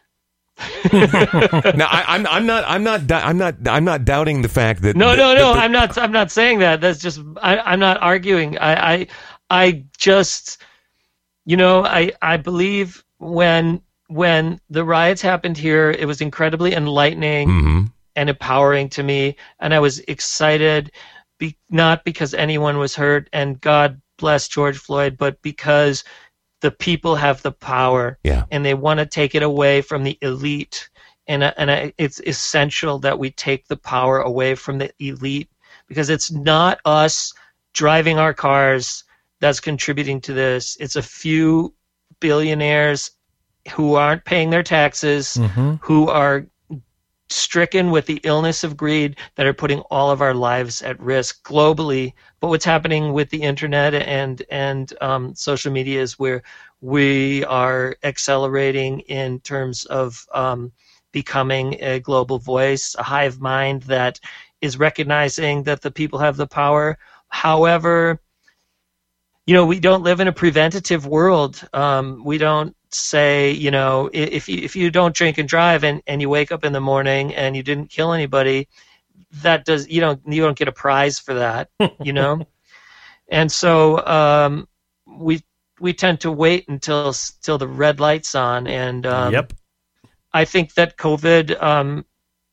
now I, I'm I'm not I'm not I'm not I'm not doubting the fact that No, that- no, no. that I'm not. I'm not saying that. That's just. I, I'm not arguing. I, I, I just, you know, I, I believe when when the riots happened here, it was incredibly enlightening Mhm. and empowering to me, and I was excited, be, not because anyone was hurt, and God bless George Floyd, but because the people have the power Yeah. and they want to take it away from the elite. And, uh, and it's essential that we take the power away from the elite because it's not us driving our cars that's contributing to this. It's a few billionaires who aren't paying their taxes, hmm who are stricken with the illness of greed that are putting all of our lives at risk globally. But what's happening with the internet and and um, social media is where we are accelerating in terms of um, becoming a global voice, a hive mind that is recognizing that the people have the power. However, you know, we don't live in a preventative world. Um, we don't say, you know, if you, if you don't drink and drive and, and you wake up in the morning and you didn't kill anybody, that does you don't you don't get a prize for that, you know. and so um, we we tend to wait until till the red lights on, and um, yep. I think that COVID um,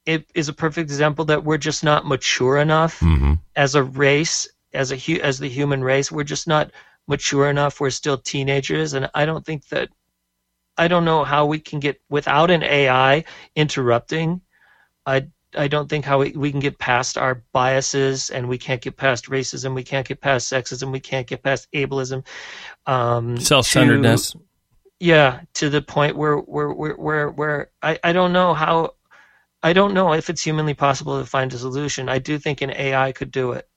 it is a perfect example that we're just not mature enough hmm as a race, as a hu- as the human race. We're just not mature enough. We're still teenagers, and I don't think that I don't know how we can get without an AI interrupting. I I don't think how we, we can get past our biases, and we can't get past racism. We can't get past sexism. We can't get past ableism. Um, Self-centeredness. to- yeah, to the point where where where where, where I, I don't know how I don't know if it's humanly possible to find a solution. I do think an AI could do it.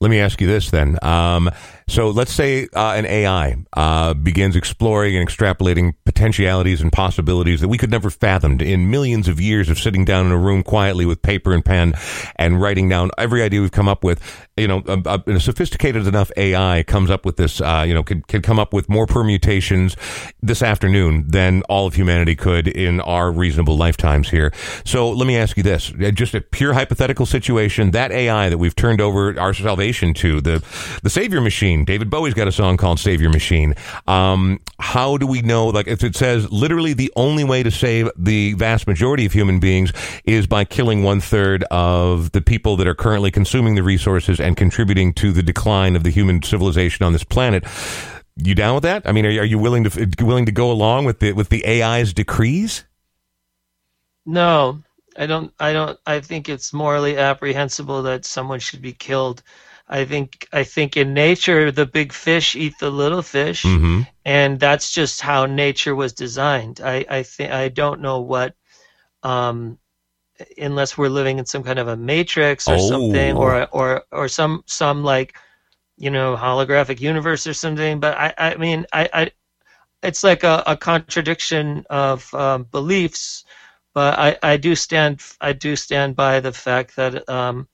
Let me ask you this then. Um, so let's say uh, an AI uh, begins exploring and extrapolating potentialities and possibilities that we could never fathomed in millions of years of sitting down in a room quietly with paper and pen and writing down every idea we've come up with. You know, a, a, a sophisticated enough AI comes up with this. Uh, you know, could could come up with more permutations this afternoon than all of humanity could in our reasonable lifetimes here. So let me ask you this: Uh, just a pure hypothetical situation. That AI that we've turned over our salvation to, the the Savior Machine. David Bowie's got a song called Savior Machine. Um, how do we know? Like, if it says literally the only way to save the vast majority of human beings is by killing one third of the people that are currently consuming the resources and contributing to the decline of the human civilization on this planet. You down with that? I mean, are, are you willing to willing to go along with the with the AI's decrees? No, I don't. I don't. I think it's morally apprehensible that someone should be killed. I think. I think in nature, the big fish eat the little fish, Mm-hmm. and that's just how nature was designed. I. I think. I don't know what. Um, unless we're living in some kind of a matrix or Oh. something, or or or some some like, you know, holographic universe or something. But I. I mean, I. I it's like a, a contradiction of um, beliefs but I, I do stand I do stand by the fact that um,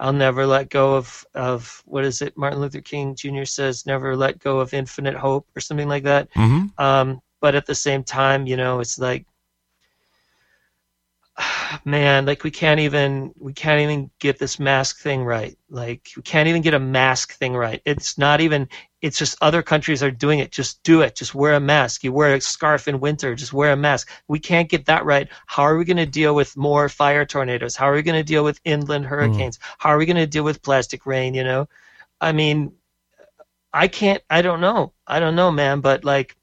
I'll never let go of of what is it Martin Luther King Jr. says never let go of infinite hope or something like that. Mm-hmm. Um, but at the same time, you know, it's like man, like we can't even we can't even get this mask thing right. Like we can't even get a mask thing right. It's not even it's just other countries are doing it. Just do it. Just wear a mask. You wear a scarf in winter. Just wear a mask. We can't get that right. How are we going to deal with more fire tornadoes? How are we going to deal with inland mm. hurricanes? How are we going to deal with plastic rain? You know, I mean, I can't. I don't know. I don't know, man. But like,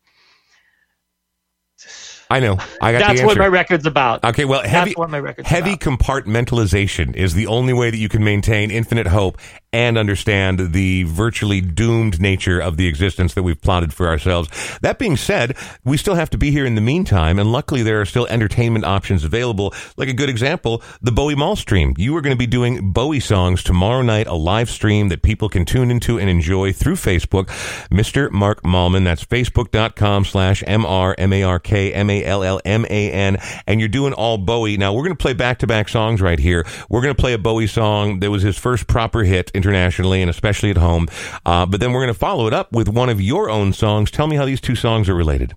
I know. I got that's what my record's about. Okay, well, heavy, that's what my record's heavy about. compartmentalization is the only way that you can maintain infinite hope and understand the virtually doomed nature of the existence that we've plotted for ourselves. That being said, we still have to be here in the meantime, and luckily there are still entertainment options available. Like a good example, the Bowie Mall stream. You are going to be doing Bowie songs tomorrow night, a live stream that people can tune into and enjoy through Facebook. Mr. Mark Mallman, that's facebook.com slash M-R-M-A-R-K-M-A-L-L-M-A-N, and you're doing all Bowie. Now, we're going to play back-to-back songs right here. We're going to play a Bowie song that was his first proper hit internationally and especially at home. Uh, but then we're going to follow it up with one of your own songs. Tell me how these two songs are related.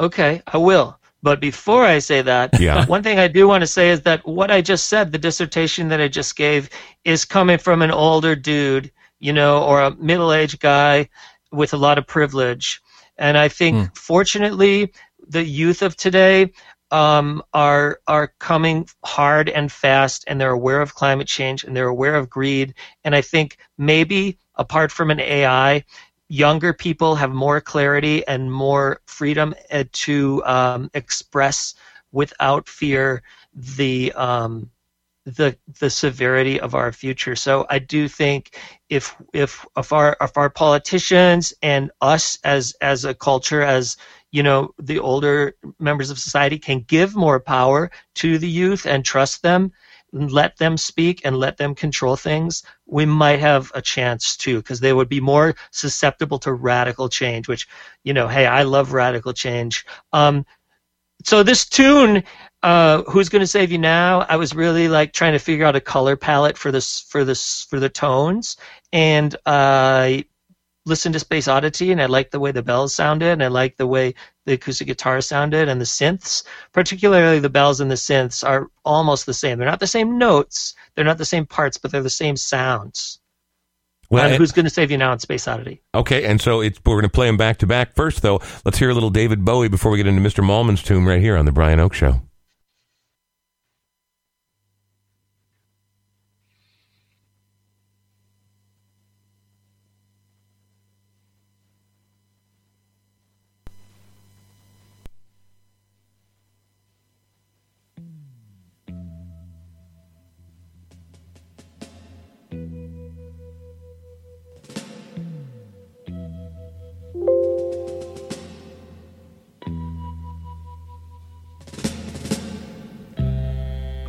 Okay, I will. But before I say that, Yeah. one thing I do want to say is that what I just said, the dissertation that I just gave, is coming from an older dude, you know, or a middle aged guy with a lot of privilege. And I think, fortunately, the youth of today um, are are coming hard and fast, and they're aware of climate change and they're aware of greed. And I think maybe apart from an AI, younger people have more clarity and more freedom uh, to um, express without fear the um, the the severity of our future. So I do think if if if our if our politicians and us as as a culture as you know the older members of society can give more power to the youth and trust them and let them speak and let them control things we might have a chance too because they would be more susceptible to radical change which you know hey i love radical change um, so this tune uh, "Who's Going to Save You Now?" I was really like trying to figure out a color palette for this for this for the tones, and I listened to Space Oddity, and I liked the way the bells sounded, and I liked the way the acoustic guitar sounded, and the synths, particularly the bells and the synths, are almost the same. They're not the same notes, they're not the same parts, but they're the same sounds. Well, and Who's Going to Save You Now in Space Oddity? okay, and so it's, we're going to play them back to back. First, though, let's hear a little David Bowie before we get into Mr. Mallman's tomb right here on the Brian Oake Show.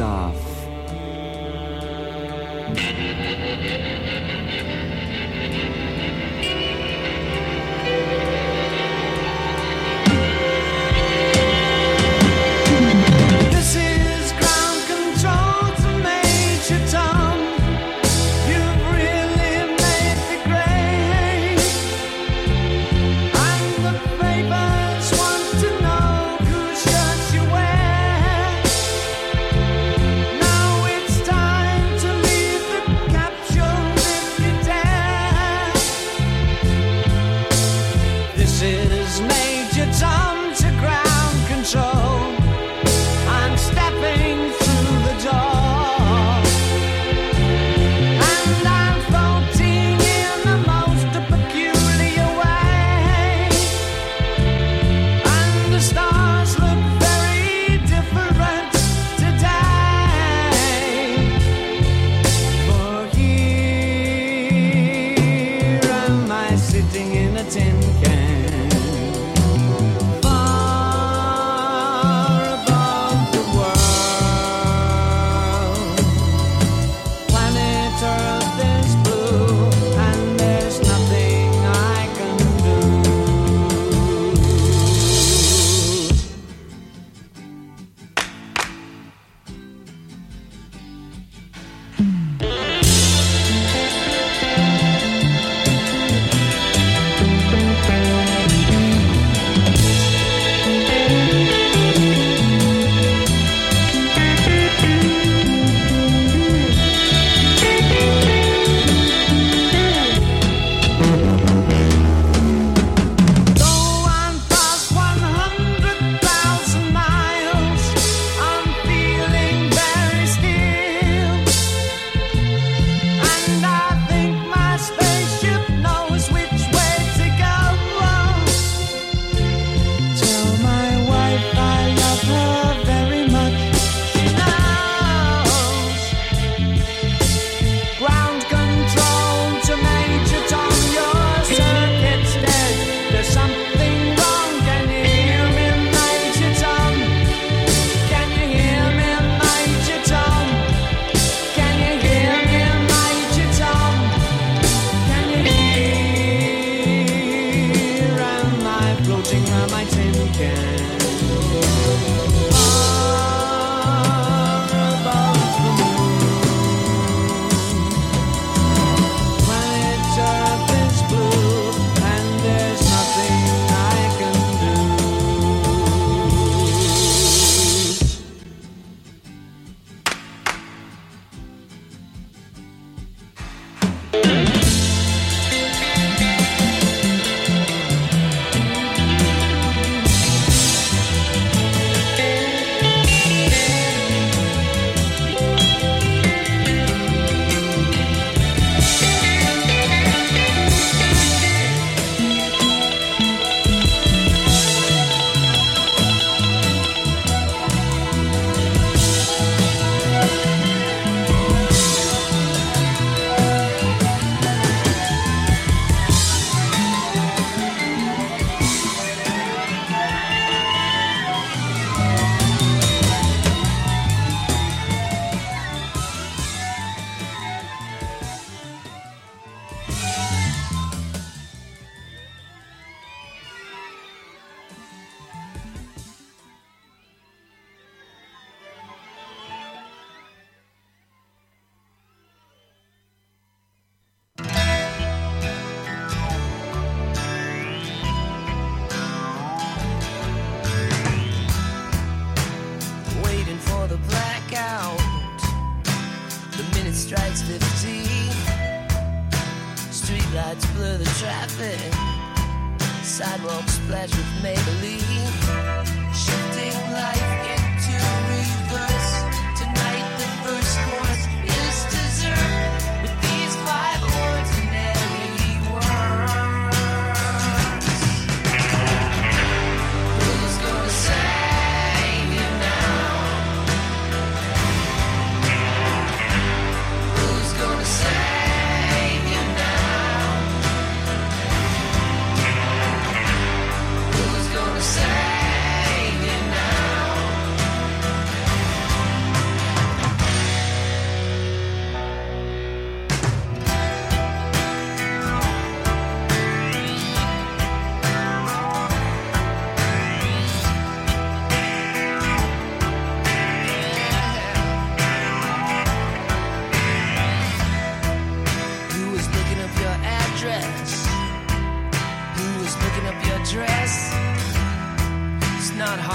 Off.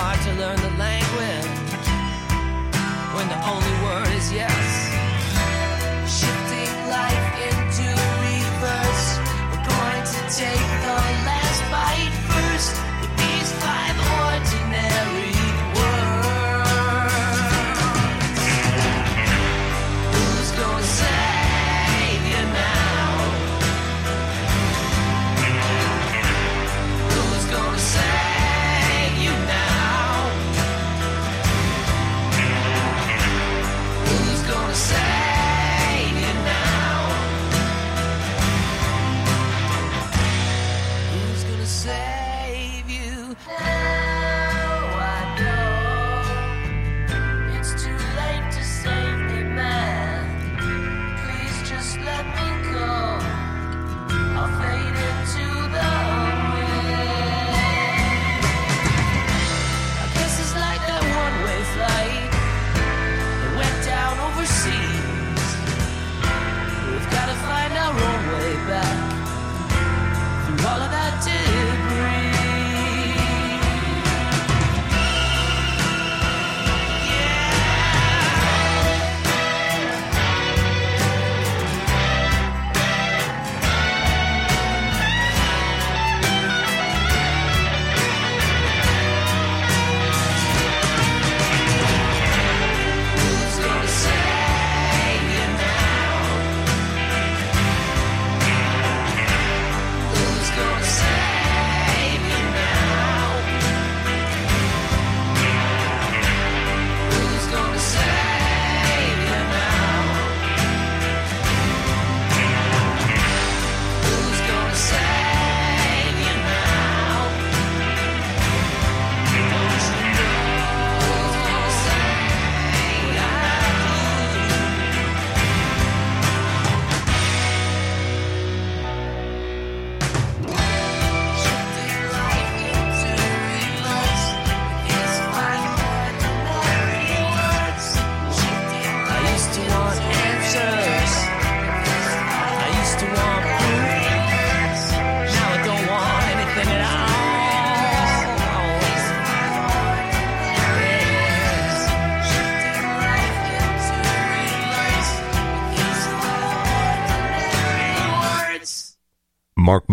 Hard to learn the language when the only word is yes.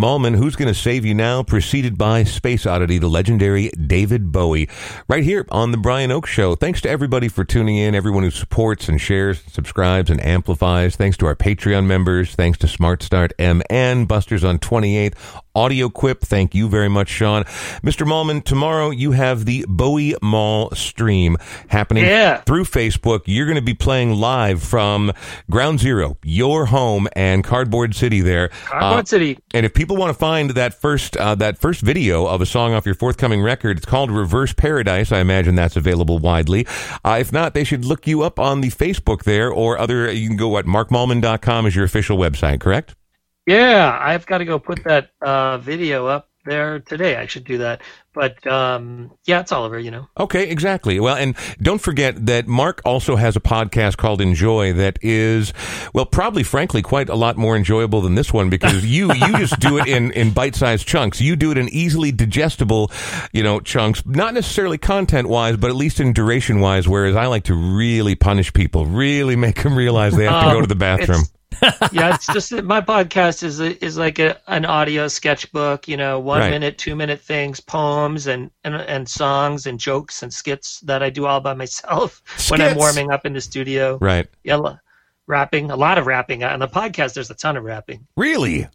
Mallman, Who's Going to Save You Now, preceded by Space Oddity, the legendary David Bowie, right here on The Brian Oake Show. Thanks to everybody for tuning in, everyone who supports and shares, subscribes, and amplifies. Thanks to our Patreon members. Thanks to Smart Start MN, Busters on 28th, Audio Quip. Thank you very much, Sean. Mr. Mallman, tomorrow you have the Bowie Mall stream happening Yeah. through Facebook. You're going to be playing live from Ground Zero, your home, and Cardboard City there. Cardboard Uh, City. and if people want to find that first uh, that first video of a song off your forthcoming record, it's called Reverse Paradise. I imagine that's available widely. Uh, if not, they should look you up on the Facebook there or other. You can go at markmallman.com is your official website, correct? Yeah, I've got to go put that uh, video up there today. I should do that. But um, yeah, it's Oliver. You know. Okay, exactly. Well, and don't forget that Mark also has a podcast called Enjoy that is, well, probably, frankly, quite a lot more enjoyable than this one because you you just do it in in bite sized chunks. You do it in easily digestible, you know, chunks. Not necessarily content wise, but at least in duration wise. Whereas I like to really punish people, really make them realize they have to go Um, to the bathroom. Yeah, it's just that my podcast is is like a, an audio sketchbook. You know, one Right. minute, two minute things, poems, and, and and songs and jokes and skits that I do all by myself when I'm warming up in the studio. Right. Yeah, rapping, a lot of rapping on the podcast. There's a ton of rapping. Really,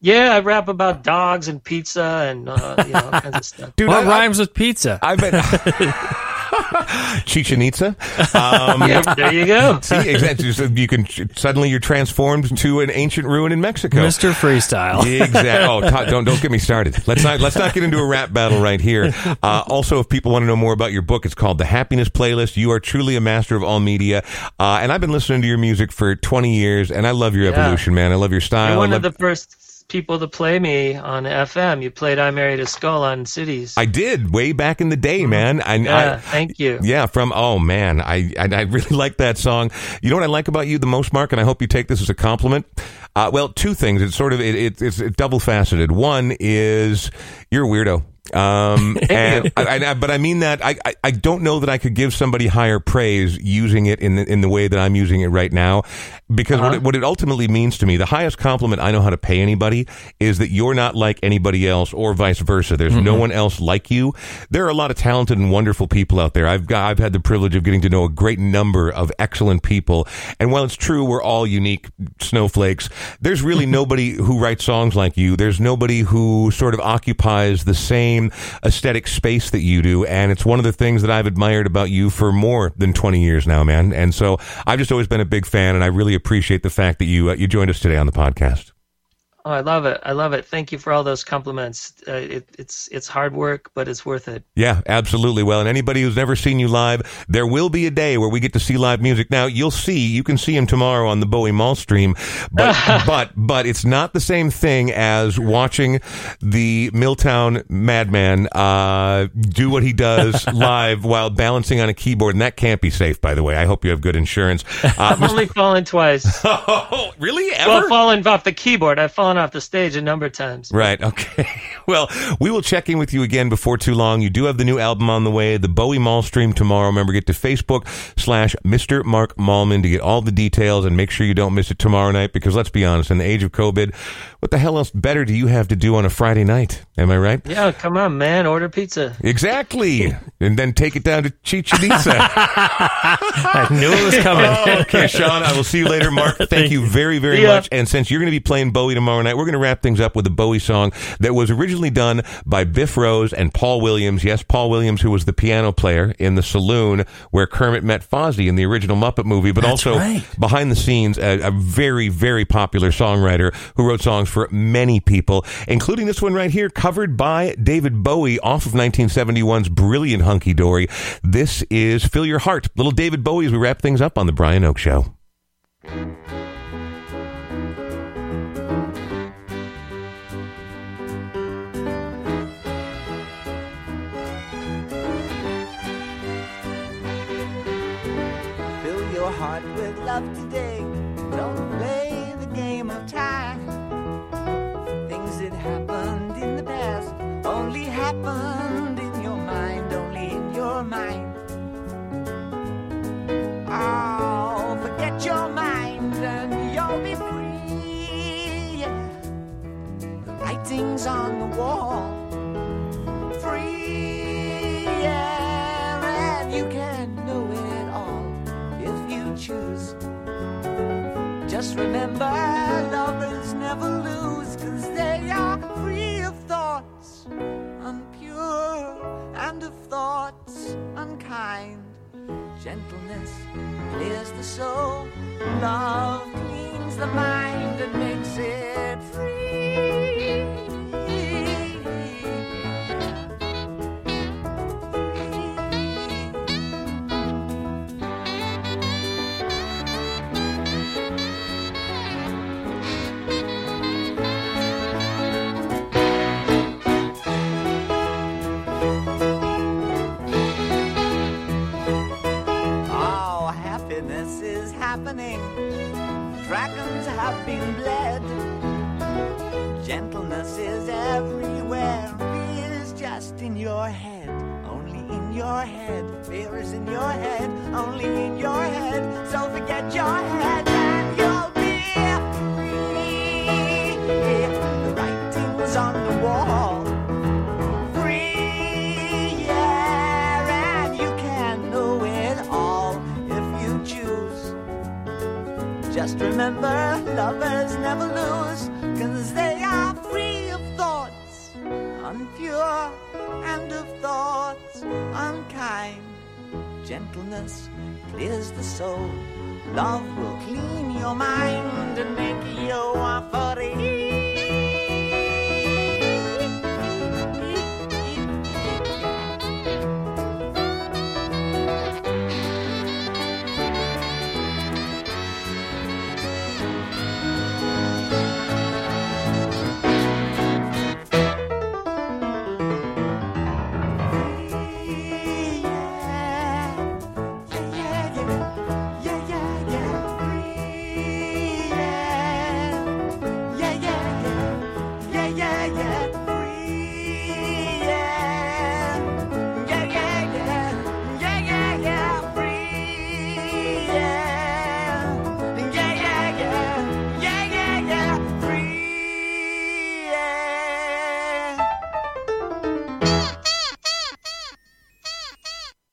Yeah, I rap about dogs and pizza and uh, you know all kinds of stuff. dude. What I, rhymes with pizza? I, I bet. Chichen Itza. Um, Yeah, there you go. See, exactly. So you can suddenly you're transformed to an ancient ruin in Mexico. Mr. Freestyle. Exactly. Oh, Todd, don't don't get me started. Let's not let's not get into a rap battle right here. Uh, also, if people want to know more about your book, it's called The Happiness Playlist. You are truly a master of all media, uh, and I've been listening to your music for 20 years, and I love your Yeah. evolution, man. I love your style. You're one love- of the first people to play me on FM. You played "I Married a Skull" on Cities. I did way back in the day, man. I, yeah, I, thank you. Yeah, from oh man, I, I I really like that song. You know what I like about you the most, Mark, and I hope you take this as a compliment. Uh, well, two things. It's sort of it, it, it's double faceted. One is you're a weirdo. Um, and I, I, but I mean that I, I, I don't know that I could give somebody higher praise using it in the, in the way that I'm using it right now, because what, it, what it ultimately means to me, the highest compliment I know how to pay anybody is that you're not like anybody else, or vice versa. There's no one else like you. There are a lot of talented and wonderful people out there. I've got I've had the privilege of getting to know a great number of excellent people, and while it's true we're all unique snowflakes, there's really nobody who writes songs like you. There's nobody who sort of occupies the same aesthetic space that you do, and it's one of the things that I've admired about you for more than 20 years now, man. And so I've just always been a big fan, and I really appreciate the fact that you uh, you joined us today on the podcast. Oh, I love it. I love it. Thank you for all those compliments. Uh, it, it's it's hard work, but it's worth it. Yeah, absolutely. Well, and anybody who's never seen you live, there will be a day where we get to see live music. Now, you'll see, you can see him tomorrow on the Bowie Mall stream, but but but it's not the same thing as watching the Milltown Madman uh, do what he does live while balancing on a keyboard, and that can't be safe. By the way, I hope you have good insurance. Uh, I've only fallen twice. oh, really? Ever? well, fallen off the keyboard. I've fallen off the stage a number of times. Right. Okay. Well, we will check in with you again before too long. You do have the new album on the way, the Bowie Mall stream tomorrow. Remember, get to Facebook slash Mr. Mark Mallman to get all the details and make sure you don't miss it tomorrow night because let's be honest, in the age of COVID, what the hell else better do you have to do on a Friday night? Am I right? Yeah, come on, man. Order pizza. Exactly. And then take it down to Chichen Itza. I knew it was coming. okay, Sean, I will see you later. Mark, thank you very, very Yeah. much. And since you're going to be playing Bowie tomorrow night, we're going to wrap things up with a Bowie song that was originally done by Biff Rose and Paul Williams. Yes, Paul Williams, who was the piano player in the saloon where Kermit met Fozzie in the original Muppet movie, but That's also right. behind the scenes, a, a very, very popular songwriter who wrote songs for many people, including this one right here, covered by David Bowie off of 1971's brilliant Hunky Dory. This is Fill Your Heart. Little David Bowie as we wrap things up on The Brian Oake Show. Happened in your mind, only in your mind. Oh, forget your mind and you'll be free. Yeah. The writing's on the wall. Free, yeah, and you can know it all if you choose. Just remember, lovers never lose, cause they are free of thoughts and of thoughts unkind. Gentleness clears the soul, love cleans the mind and makes it free.